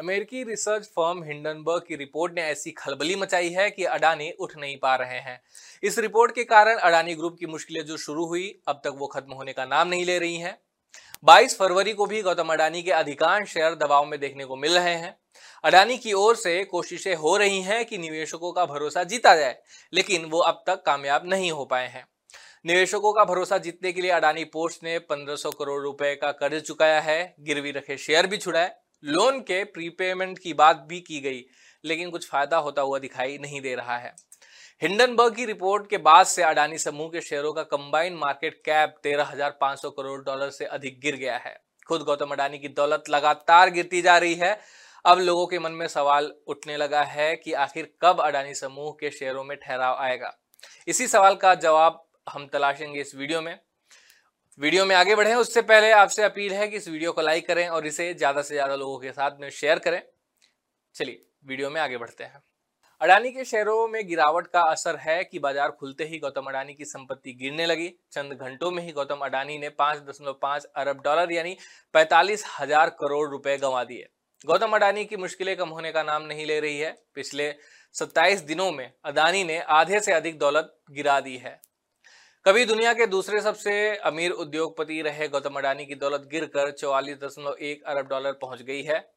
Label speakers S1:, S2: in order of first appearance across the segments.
S1: अमेरिकी research firm Hindenburg की report ने ऐसी खलबली मचाई है कि अडानी उठ नहीं पा रहे हैं। इस रिपोर्ट के कारण अडानी ग्रुप की मुश्किलें जो शुरू हुई, अब तक वो खत्म होने का नाम नहीं ले रही हैं। 22 फरवरी को भी गौतम अडानी के अधिकांश शेयर दबाव में देखने को मिल रहे हैं। अडानी की ओर से कोशिशें हो रही हैं कि निवेशकों का भरोसा जीता जाए, लेकिन वो अब तक कामयाब नहीं हो पाए हैं। निवेशकों का भरोसा जीतने के लिए अडानी पोस्ट ने 1500 करोड़ रुपए का कर्ज चुकाया है, गिरवी रखे शेयर भी छुड़ाए। लोन के प्रीपेमेंट की बात भी की गई लेकिन कुछ फ़ायदा होता हुआ दिखाई नहीं दे रहा है। हिंडनबर्ग की रिपोर्ट के बाद से अडानी समूह के शेयरों का combined market cap 13,500 crore dollar से अधिक गिर गया है। खुद गौतम अडानी की दौलत लगातार गिरती जा रही है। अब लोगों के मन में सवाल उठने लगा है कि आखिर कब अडानी समूह के शेयरों में ठहराव आएगा। इसी सवाल का जवाब हम तलाशेंगे इस वीडियो में। वीडियो में आगे बढ़े। उससे पहले आपसे अपील है कि इस वीडियो को लाइक करें और इसे ज़्यादा से ज़्यादा लोगों के साथ में शेयर करें। चलिए, वीडियो में आगे बढ़ते हैं। अडानी के शेयरों में गिरावट का असर है कि बाज़ार खुलते ही गौतम अडानी की संपत्ति गिरने लगी। चंद घंटों में ही गौतम अडानी ने पाँच दशमलव पाँच अरब डॉलर यानी पैंतालीस हज़ार करोड़ रुपए गंवा दिए। गौतम अडानी की मुश्किलें कम होने का नाम नहीं ले रही है। पिछले 27 दिनों में अडानी ने आधे से अधिक दौलत गिरा दी है। कभी दुनिया के दूसरे सबसे अमीर उद्योगपति रहे गौतम अडानी की दौलत गिरकर एक अरब डॉलर पहुँच गई है।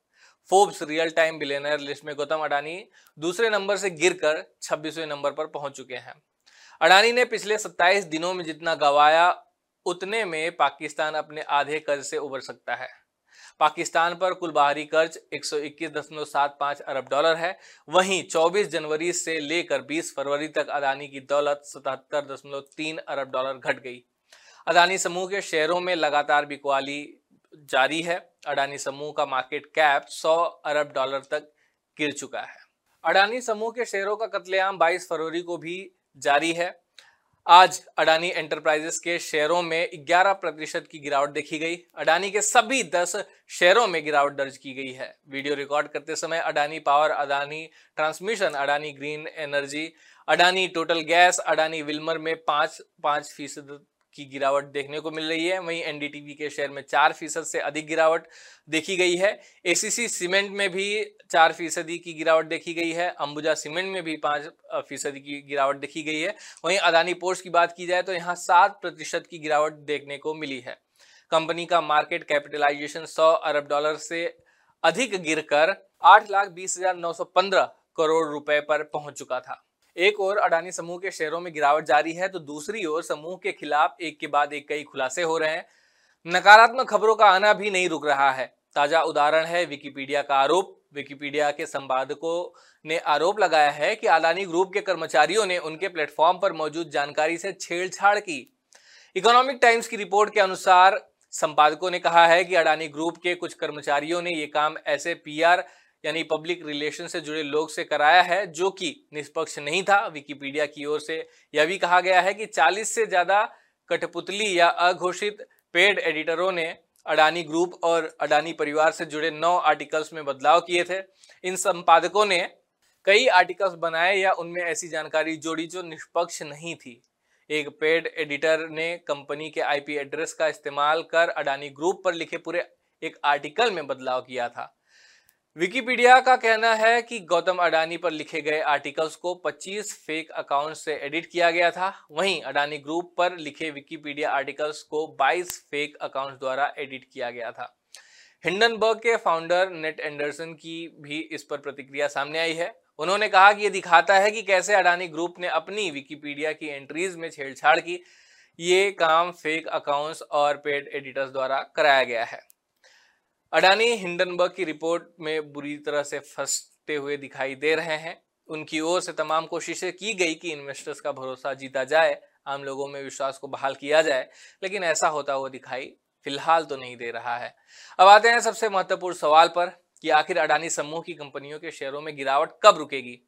S1: Forbes real time billionaire list में गौतम अडानी दूसरे नंबर से गिरकर छब्बीसवें नंबर पर पहुँच चुके हैं। अडानी ने पिछले 27 दिनों में जितना गवाया, उतने में पाकिस्तान अपने आधे कर्ज से उबर सकता है। पाकिस्तान पर कुल बाहरी कर्ज 121.75 अरब डॉलर है। वहीं 24 जनवरी से लेकर 20 फरवरी तक अदानी की दौलत 77.3 अरब डॉलर घट गई। अदानी समूह के शेयरों में लगातार बिकवाली जारी है। अडानी समूह का मार्केट कैप 100 अरब डॉलर तक गिर चुका है। अडानी समूह के शेयरों का कत्लेआम 22 फरवरी को भी जारी है। आज अडानी एंटरप्राइजेस के शेयरों में 11 प्रतिशत की गिरावट देखी गई। अडानी के सभी 10 शेयरों में गिरावट दर्ज की गई है। वीडियो रिकॉर्ड करते समय Adani power, Adani transmission, Adani green energy, Adani total gas, Adani Wilmar में पाँच पाँच फ़ीसद की गिरावट देखने को मिल रही है। वहीं एनडीटीवी के शेयर में चार फ़ीसद से अधिक गिरावट देखी गई है। एसीसी सीमेंट में भी चार फ़ीसदी की गिरावट देखी गई है। अंबुजा सीमेंट में भी पाँच फ़ीसदी की गिरावट देखी गई है। वहीं अदानी पोस्ट की बात की जाए तो यहाँ सात प्रतिशत की गिरावट देखने को मिली है। कंपनी का मार्केट कैपिटलाइजेशन सौ अरब डॉलर से अधिक गिरकर आठ लाख बीस हज़ार नौ सौ पंद्रह करोड़ रुपए पर पहुँच चुका था। एक और अडानी समूह के शेयरों में गिरावट जारी है तो दूसरी ओर समूह के खिलाफ एक के बाद एक कई खुलासे हो रहे हैं। नकारात्मक खबरों का आना भी नहीं रुक रहा है। ताज़ा उदाहरण है विकिपीडिया का आरोप। विकिपीडिया के संपादकों ने आरोप लगाया है कि अडानी ग्रुप के कर्मचारियों ने उनके प्लेटफॉर्म पर मौजूद जानकारी से छेड़छाड़ की। इकोनॉमिक टाइम्स की रिपोर्ट के अनुसार संपादकों ने कहा है कि अडानी ग्रुप के कुछ कर्मचारियों ने ये काम ऐसे पीआर यानी पब्लिक रिलेशन से जुड़े लोग से कराया है, जो कि निष्पक्ष नहीं था। विकिपीडिया की ओर से यह भी कहा गया है कि 40 से ज़्यादा कठपुतली या अघोषित पेड एडिटरों ने अडानी ग्रुप और अडानी परिवार से जुड़े नौ आर्टिकल्स में बदलाव किए थे। इन संपादकों ने कई आर्टिकल्स बनाए या उनमें ऐसी जानकारी जोड़ी जो निष्पक्ष नहीं थी। एक पेड एडिटर ने कंपनी के आईपी एड्रेस का इस्तेमाल कर अडानी ग्रुप पर लिखे पूरे एक आर्टिकल में बदलाव किया था। विकिपीडिया का कहना है कि गौतम अडानी पर लिखे गए आर्टिकल्स को 25 फेक अकाउंट से एडिट किया गया था। वहीं अडानी ग्रुप पर लिखे विकिपीडिया आर्टिकल्स को 22 फेक अकाउंट्स द्वारा एडिट किया गया था। हिंडनबर्ग के फाउंडर नेट एंडरसन की भी इस पर प्रतिक्रिया सामने आई है। उन्होंने कहा कि यह दिखाता है कि कैसे अडानी ग्रुप ने अपनी विकिपीडिया की एंट्रीज में छेड़छाड़ की। ये काम फेक अकाउंट्स और पेड एडिटर्स द्वारा कराया गया है। अडानी हिंडनबर्ग की रिपोर्ट में बुरी तरह से फंसते हुए दिखाई दे रहे हैं। उनकी ओर से तमाम कोशिशें की गई कि इन्वेस्टर्स का भरोसा जीता जाए, आम लोगों में विश्वास को बहाल किया जाए, लेकिन ऐसा होता हुआ दिखाई फ़िलहाल तो नहीं दे रहा है। अब आते हैं सबसे महत्वपूर्ण सवाल पर कि आखिर अडानी समूह की कंपनियों के शेयरों में गिरावट कब रुकेगी?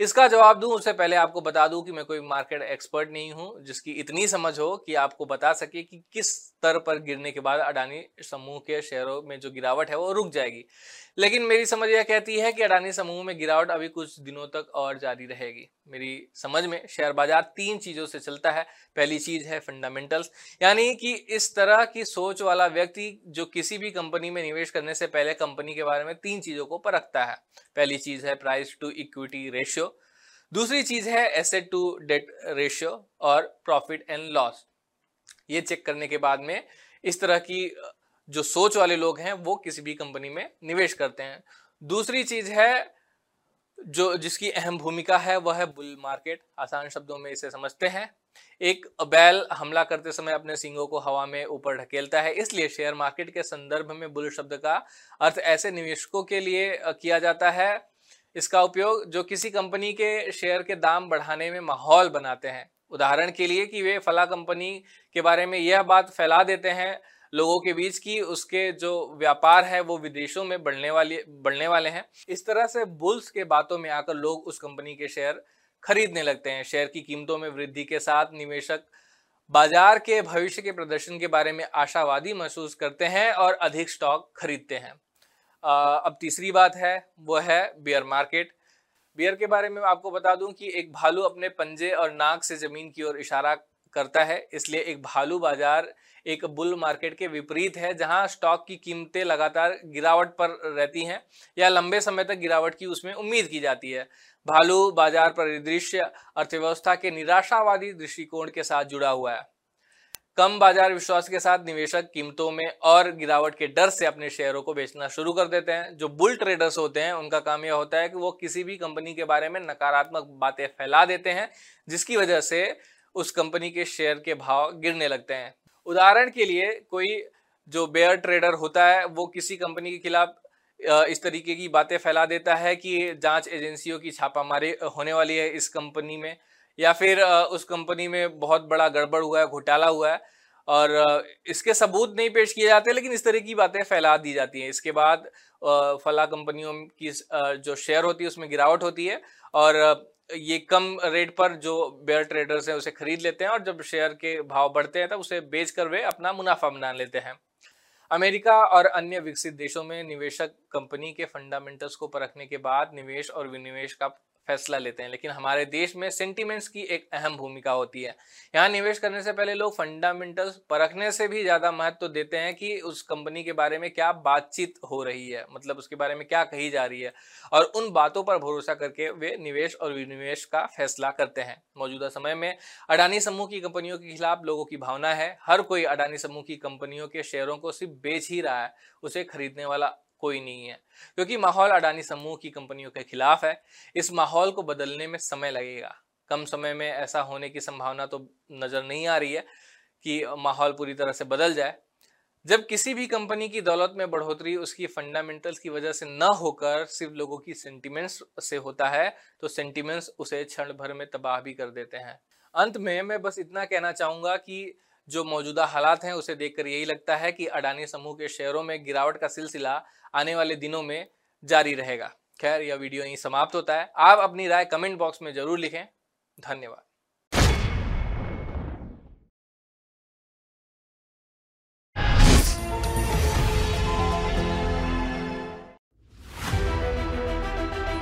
S1: इसका जवाब दूँ, उससे पहले आपको बता दूँ कि मैं कोई मार्केट एक्सपर्ट नहीं हूँ, जिसकी इतनी समझ हो कि आपको बता सके कि किस स्तर पर गिरने के बाद अडानी समूह के शेयरों में जो गिरावट है वो रुक जाएगी। लेकिन मेरी समझ यह कहती है कि अडानी समूह में गिरावट अभी कुछ दिनों तक और जारी रहेगी। मेरी समझ में शेयर बाज़ार तीन चीज़ों से चलता है। पहली चीज़ है फंडामेंटल्स यानी कि इस तरह की सोच वाला व्यक्ति जो किसी भी कंपनी में निवेश करने से पहले कंपनी के बारे में तीन चीज़ों को परखता है। पहली चीज़ है प्राइस टू इक्विटी रेशियो दूसरी चीज़ है एसेट टू डेट रेशियो और प्रॉफिट एंड लॉस ये चेक करने के बाद में इस तरह की, जो सोच वाले लोग हैं, वो किसी भी कंपनी में निवेश करते हैं। दूसरी चीज़ है, जो, जिसकी अहम भूमिका है, वह है बुल मार्केट आसान शब्दों में इसे समझते हैं। एक बैल हमला करते समय अपने सिंगों को हवा में ऊपर ढकेलता है, इसलिए शेयर मार्केट के संदर्भ में बुल शब्द का अर्थ ऐसे निवेशकों के लिए किया जाता है इसका उपयोग जो किसी कंपनी के शेयर के दाम बढ़ाने में माहौल बनाते हैं। उदाहरण के लिए कि वे फला कंपनी के बारे में यह बात फैला देते हैं लोगों के बीच की उसके जो व्यापार है वो विदेशों में बढ़ने वाली, बढ़ने वाले हैं। इस तरह से बुल्स के बातों में आकर लोग उस कंपनी के शेयर खरीदने लगते हैं। शेयर की कीमतों में वृद्धि के साथ निवेशक बाज़ार के भविष्य के प्रदर्शन के बारे में आशावादी महसूस करते हैं और अधिक स्टॉक खरीदते हैं। अब तीसरी बात है, वो है बियर मार्केट बियर के बारे में आपको बता दूँ कि एक भालू अपने पंजे और नाक से ज़मीन की ओर इशारा करता है, इसलिए एक भालू बाज़ार एक बुल मार्केट के विपरीत है, जहाँ स्टॉक की कीमतें लगातार गिरावट पर रहती हैं, या लंबे समय तक गिरावट की उसमें उम्मीद की जाती है। भालू बाज़ार परिदृश्य अर्थव्यवस्था के निराशावादी दृष्टिकोण के साथ जुड़ा हुआ है। कम बाज़ार विश्वास के साथ निवेशक कीमतों में और गिरावट के डर से अपने शेयरों को बेचना शुरू कर देते हैं। जो बुल ट्रेडर्स होते हैं, उनका काम यह होता है कि वो किसी भी कंपनी के बारे में नकारात्मक बातें फैला देते हैं, जिसकी वजह से उस कंपनी के शेयर के भाव गिरने लगते हैं। उदाहरण के लिए कोई जो बेयर ट्रेडर होता है, वो किसी कंपनी के खिलाफ इस तरीके की बातें फैला देता है कि जाँच एजेंसियों की छापामारी होने वाली है इस कंपनी में। या फिर उस कंपनी में बहुत बड़ा गड़बड़ हुआ है, घोटाला हुआ है और इसके सबूत नहीं पेश किए जाते लेकिन इस तरह की बातें फैला दी जाती हैं। इसके बाद फला कंपनियों की जो शेयर होती है उसमें गिरावट होती है और ये कम रेट पर जो बेयर ट्रेडर्स हैं उसे खरीद लेते हैं और जब शेयर के भाव बढ़ते हैं तब उसे बेच कर वे अपना मुनाफा बना लेते हैं। अमेरिका और अन्य विकसित देशों में निवेशक कंपनी के फंडामेंटल्स को परखने के बाद निवेश और विनिवेश का फैसला लेते हैं, लेकिन हमारे देश में सेंटिमेंट्स की एक अहम भूमिका होती है। यहाँ निवेश करने से पहले लोग फंडामेंटल्स परखने से भी ज़्यादा महत्व तो देते हैं कि उस कंपनी के बारे में क्या बातचीत हो रही है मतलब उसके बारे में क्या कही जा रही है, और उन बातों पर भरोसा करके वे निवेश और विनिवेश का फैसला करते हैं। मौजूदा समय में अडानी समूह की कंपनियों के खिलाफ लोगों की भावना है। हर कोई अडानी समूह की कंपनियों के शेयरों को सिर्फ़ बेच ही रहा है, उसे खरीदने वाला कोई नहीं है। क्योंकि माहौल अडानी समूह की कंपनियों के खिलाफ है, इस माहौल को बदलने में समय लगेगा। कम समय में ऐसा होने की संभावना तो नज़र नहीं आ रही है कि माहौल पूरी तरह से बदल जाए। जब किसी भी कंपनी की दौलत में बढ़ोतरी उसकी फंडामेंटल्स की वजह से न होकर सिर्फ़ लोगों की सेंटिमेंट्स से होता है तो सेंटिमेंट्स उसे क्षण भर में तबाह भी कर देते हैं। अंत में मैं बस इतना कहना चाहूँगा कि जो मौजूदा हालात हैं, उसे देखकर यही लगता है कि अडानी समूह के शेयरों में गिरावट का सिलसिला आने वाले दिनों में जारी रहेगा। खैर, यह वीडियो यहीं समाप्त होता है। आप अपनी राय कमेंट बॉक्स में ज़रूर लिखें। धन्यवाद।